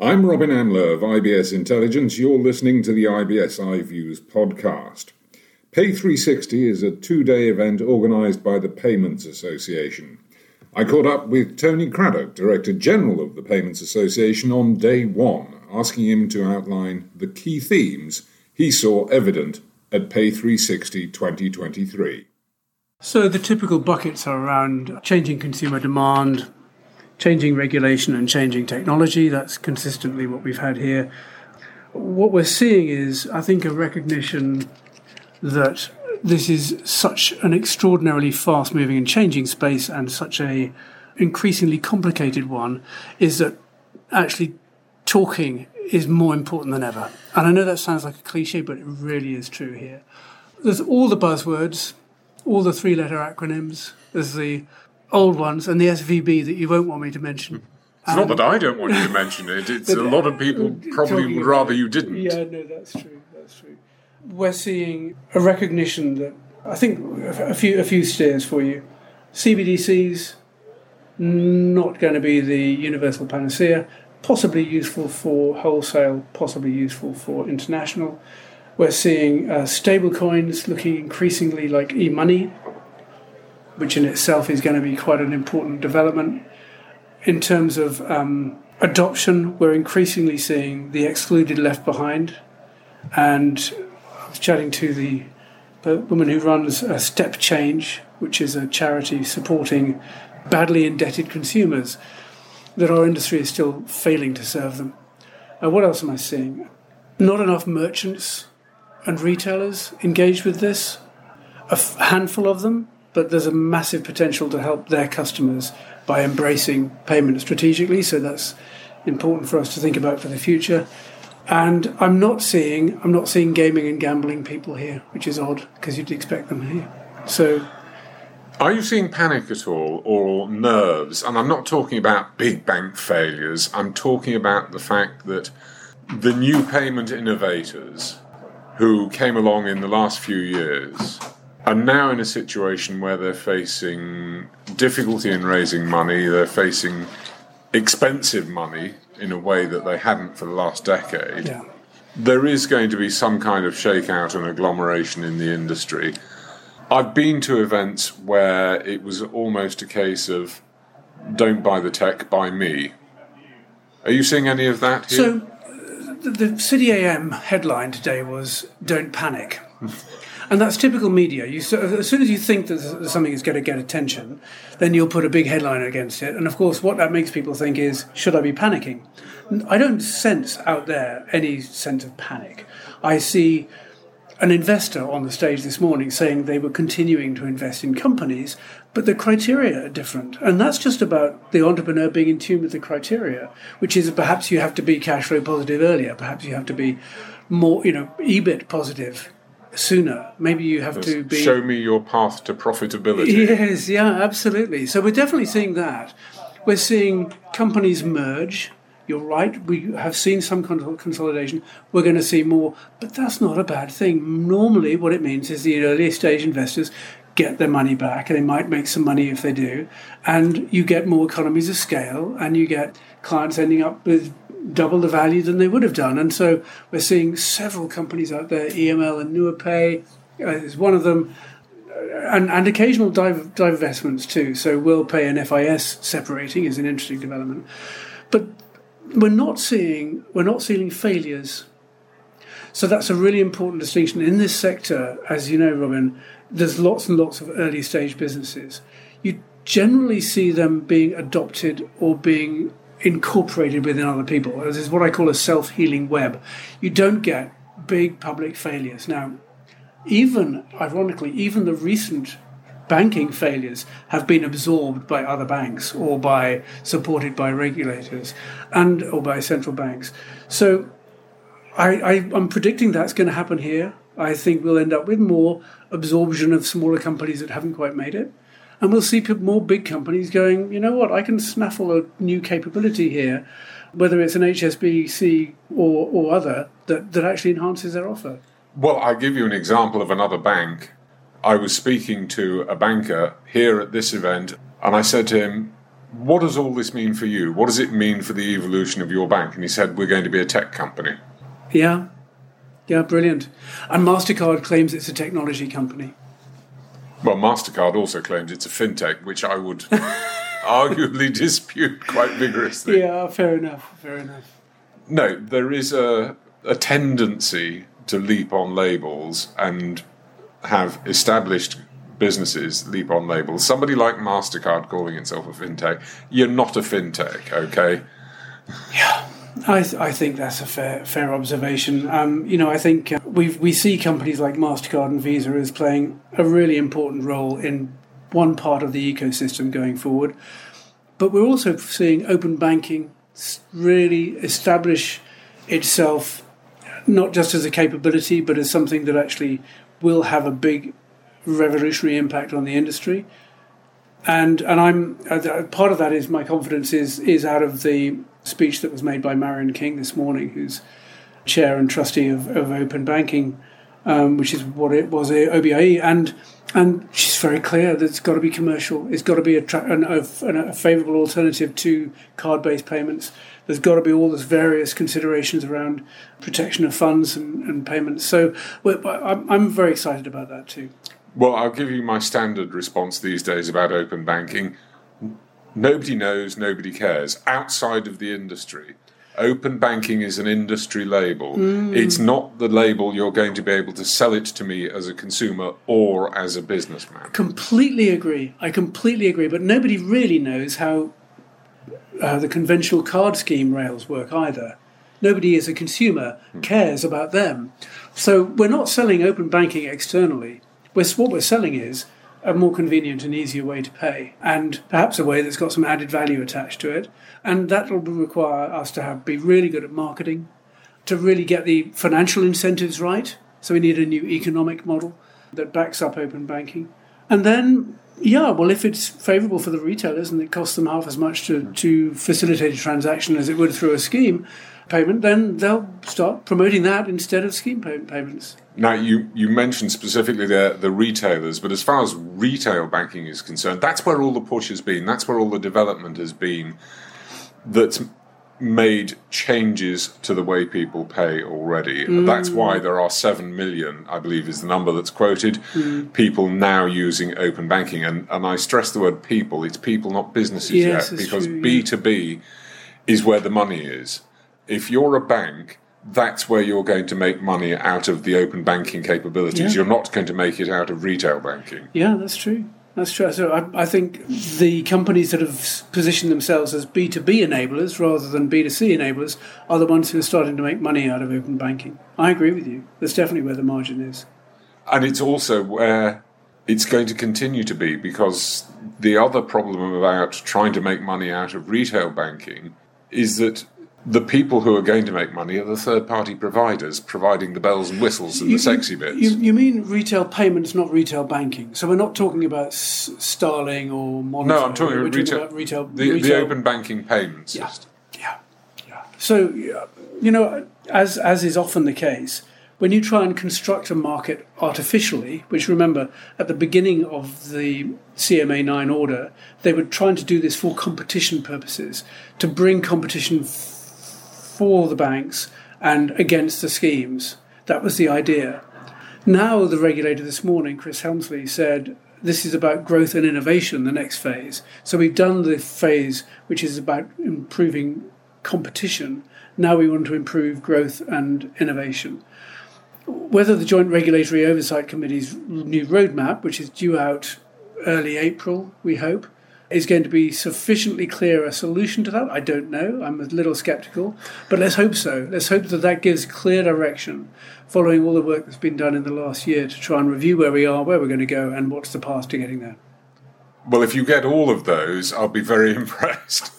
I'm Robin Amlôt of IBS Intelligence. You're listening to the IBS iViews podcast. Pay360 is a two day event organised by the Payments Association. I caught up with Tony Craddock, Director General of the Payments Association, on day one, asking him to outline the key themes he saw evident at Pay360 2023. So, the typical buckets are around changing consumer demand, changing regulation and changing technology. That's consistently what we've had here. What we're seeing is, I think, a recognition that this is such an extraordinarily fast moving and changing space and such a increasingly complicated one is that actually talking is more important than ever. And I know that sounds like a cliche, but it really is true here. There's all the buzzwords, all the three letter acronyms. There's the old ones and the SVB that you won't want me to mention. It's not that I don't want you to mention it. It's a lot of people probably would rather you didn't. Yeah, no, that's true. That's true. We're seeing a recognition that I think a few a few steers for you. CBDCs not going to be the universal panacea. Possibly useful for wholesale. Possibly useful for international. We're seeing uh, stable coins looking increasingly like e-money which in itself is going to be quite an important development. In terms of um, adoption, we're increasingly seeing the excluded left behind. And I was chatting to the, the woman who runs a Step Change, which is a charity supporting badly indebted consumers, that our industry is still failing to serve them. Uh, what else am I seeing? Not enough merchants and retailers engaged with this. A f- handful of them, but there's a massive potential to help their customers by embracing payment strategically. So that's important for us to think about for the future. And I'm not seeing I'm not seeing gaming and gambling people here, which is odd because you'd expect them here. So are you seeing panic at all or nerves? And I'm not talking about big bank failures. I'm talking about the fact that the new payment innovators who came along in the last few years are now in a situation where they're facing difficulty in raising money, they're facing expensive money in a way that they hadn't for the last decade. Yeah. There is going to be some kind of shakeout and agglomeration in the industry. I've been to events where it was almost a case of don't buy the tech, buy me. Are you seeing any of that here? So, uh, the City AM headline today was Don't Panic. And that's typical media. You, as soon as you think that something is going to get attention, then you'll put a big headline against it. And of course, what that makes people think is, should I be panicking? I don't sense out there any sense of panic. I see an investor on the stage this morning saying they were continuing to invest in companies, but the criteria are different. And that's just about the entrepreneur being in tune with the criteria, which is perhaps you have to be cash flow positive earlier, perhaps you have to be more, you know, EBIT positive sooner. Maybe you have to be. Show me your path to profitability. Yes, yeah, absolutely. So we're definitely seeing that. We're seeing companies merge. You're right. We have seen some consolidation. We're going to see more, but that's not a bad thing. Normally, what it means is the early stage investors get their money back, and they might make some money if they do, and you get more economies of scale, and you get clients ending up with double the value than they would have done. And so we're seeing several companies out there, EML and Nuapay uh, is one of them, uh, and, and occasional div- divestments too. So WorldPay and FIS separating is an interesting development. But we're not seeing we're not seeing failures. So that's a really important distinction in this sector. As you know, Robin, there's lots and lots of early stage businesses. You generally see them being adopted or being incorporated within other people. This is what I call a self healing web. You don't get big public failures. Now, even ironically, even the recent banking failures have been absorbed by other banks or by supported by regulators and or by central banks. So I, I, I'm predicting that's going to happen here. I think we'll end up with more absorption of smaller companies that haven't quite made it. And we'll see more big companies going, you know what, I can snaffle a new capability here, whether it's an HSBC or, or other, that, that actually enhances their offer. Well, I'll give you an example of another bank. I was speaking to a banker here at this event, and I said to him, what does all this mean for you? What does it mean for the evolution of your bank? And he said, we're going to be a tech company. Yeah, yeah, brilliant. And MasterCard claims it's a technology company. Well, MasterCard also claims it's a fintech, which I would arguably dispute quite vigorously. Yeah, fair enough, fair enough. No, there is a, a tendency to leap on labels and have established businesses leap on labels. Somebody like MasterCard calling itself a fintech, you're not a fintech, okay? Yeah. I, I think that's a fair fair observation. Um, you know, I think uh, we we see companies like Mastercard and Visa as playing a really important role in one part of the ecosystem going forward, but we're also seeing open banking really establish itself not just as a capability, but as something that actually will have a big revolutionary impact on the industry. And and I'm uh, part of that is my confidence is is out of the speech that was made by Marion King this morning, who's chair and trustee of, of open banking, um, which is what it was a OBIE, and and she's very clear that it's got to be commercial. It's got to be a, tra- an, a, a favourable alternative to card-based payments. There's got to be all those various considerations around protection of funds and, and payments. So I'm very excited about that too. Well, I'll give you my standard response these days about open banking. Nobody knows, nobody cares. Outside of the industry, open banking is an industry label. Mm. It's not the label you're going to be able to sell it to me as a consumer or as a businessman. Completely agree. I completely agree. But nobody really knows how uh, the conventional card scheme rails work either. Nobody, as a consumer, hmm. cares about them. So we're not selling open banking externally we're, what we're selling is a more convenient and easier way to pay, and perhaps a way that's got some added value attached to it. And that will require us to have be really good at marketing, to really get the financial incentives right. So we need a new economic model that backs up open banking. And then, yeah, well, if it's favourable for the retailers and it costs them half as much to, to facilitate a transaction as it would through a scheme payment, then they'll start promoting that instead of scheme payments. Now, you, you mentioned specifically the, the retailers, but as far as retail banking is concerned, that's where all the push has been. That's where all the development has been that's made changes to the way people pay already. Mm. That's why there are 7 million, I believe is the number that's quoted, mm. people now using open banking. And, and I stress the word people, it's people, not businesses yes, yet, because true, B2B is where the money is. If you're a bank, that's where you're going to make money out of the open banking capabilities. Yeah. You're not going to make it out of retail banking. Yeah, that's true. That's true. So I, I, think the companies that have positioned themselves as B2B enablers rather than B2C enablers are the ones who are starting to make money out of open banking. I agree with you. That's definitely where the margin is. And it's also where it's going to continue to be because the other problem about trying to make money out of retail banking is that the people who are going to make money are the third party providers providing the bells and whistles and you, the sexy bits. You, you, mean retail payments, not retail banking? So we're not talking about Starling or Monzo. No, I'm talking, about, retail, about retail, the, retail. The open banking payment yeah. system. Yeah, yeah. So, you know, as, as is often the case, when you try and construct a market artificially, which remember at the beginning of the CMA 9 order, they were trying to do this for competition purposes, to bring competition for the banks and against the schemes. That was the idea. Now, the regulator this morning, Chris Hemsley, said this is about growth and innovation, the next phase. So we've done the phase which is about improving competition. Now we want to improve growth and innovation. Whether the Joint Regulatory Oversight Committee's new roadmap, which is due out early April, we hope, is going to be sufficiently clear a solution to that? I don't know. I'm a little skeptical, but let's hope so. Let's hope that that gives clear direction following all the work that's been done in the last year to try and review where we are, where we're going to go, and what's the path to getting there. Well, if you get all of those, I'll be very impressed.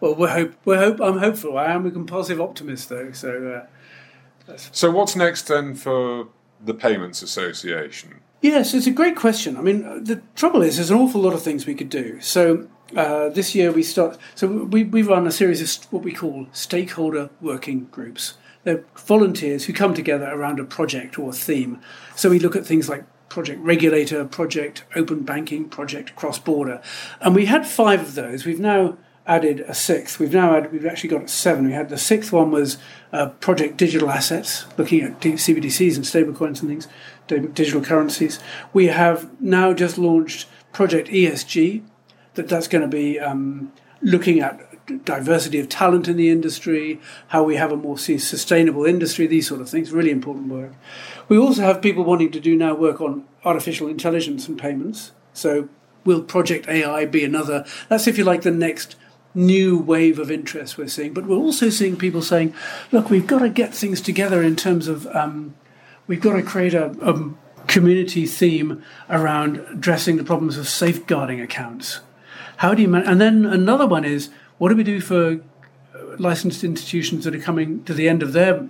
well, we're hope, we're hope, I'm hopeful. I am a compulsive optimist, though. So, uh, so what's next then for the Payments Association? Yes, it's a great question. I mean, the trouble is, there's an awful lot of things we could do. So uh, this year we start. So we we run a series of what we call stakeholder working groups. They're volunteers who come together around a project or a theme. So we look at things like Project Regulator, Project Open Banking, Project Cross Border. And we had five of those. We've now added a sixth. We've now added, we've actually got seven. We had the sixth one was uh, Project Digital Assets, looking at CBDCs and stablecoins and things, digital currencies. We have now just launched Project ESG, that that's going to be um, looking at diversity of talent in the industry, how we have a more sustainable industry, these sort of things, really important work. We also have people wanting to do now work on artificial intelligence and payments. So, will Project AI be another? That's, if you like, the next new wave of interest we're seeing. But we're also seeing people saying, look, we've got to get things together in terms of, um, we've got to create a, a community theme around addressing the problems of safeguarding accounts. How do you man- and then another one is what do we do for uh, licensed institutions that are coming to the end of their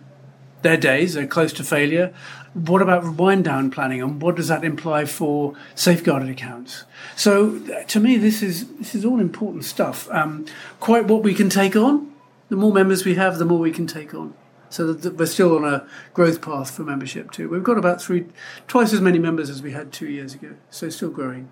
their days, they're close to failure. What about wind down planning, and what does that imply for safeguarded accounts? So, to me, this is this is all important stuff. Um, quite what we can take on. The more members we have, the more we can take on. So that we're still on a growth path for membership too. We've got about three, twice as many members as we had two years ago. So still growing.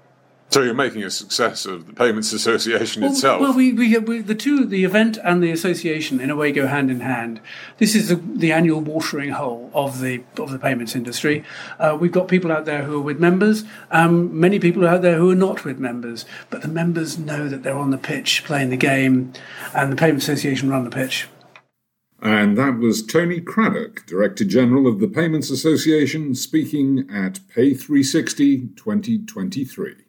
So you're making a success of the Payments Association well, itself. Well, we, we, we, the two, the event and the association, in a way, go hand in hand. This is the, the annual watering hole of the of the payments industry. Uh, we've got people out there who are with members, um, many people out there who are not with members, but the members know that they're on the pitch playing the game, and the Payments Association run the pitch. And that was Tony Craddock, Director General of the Payments Association, speaking at Pay 360 2023.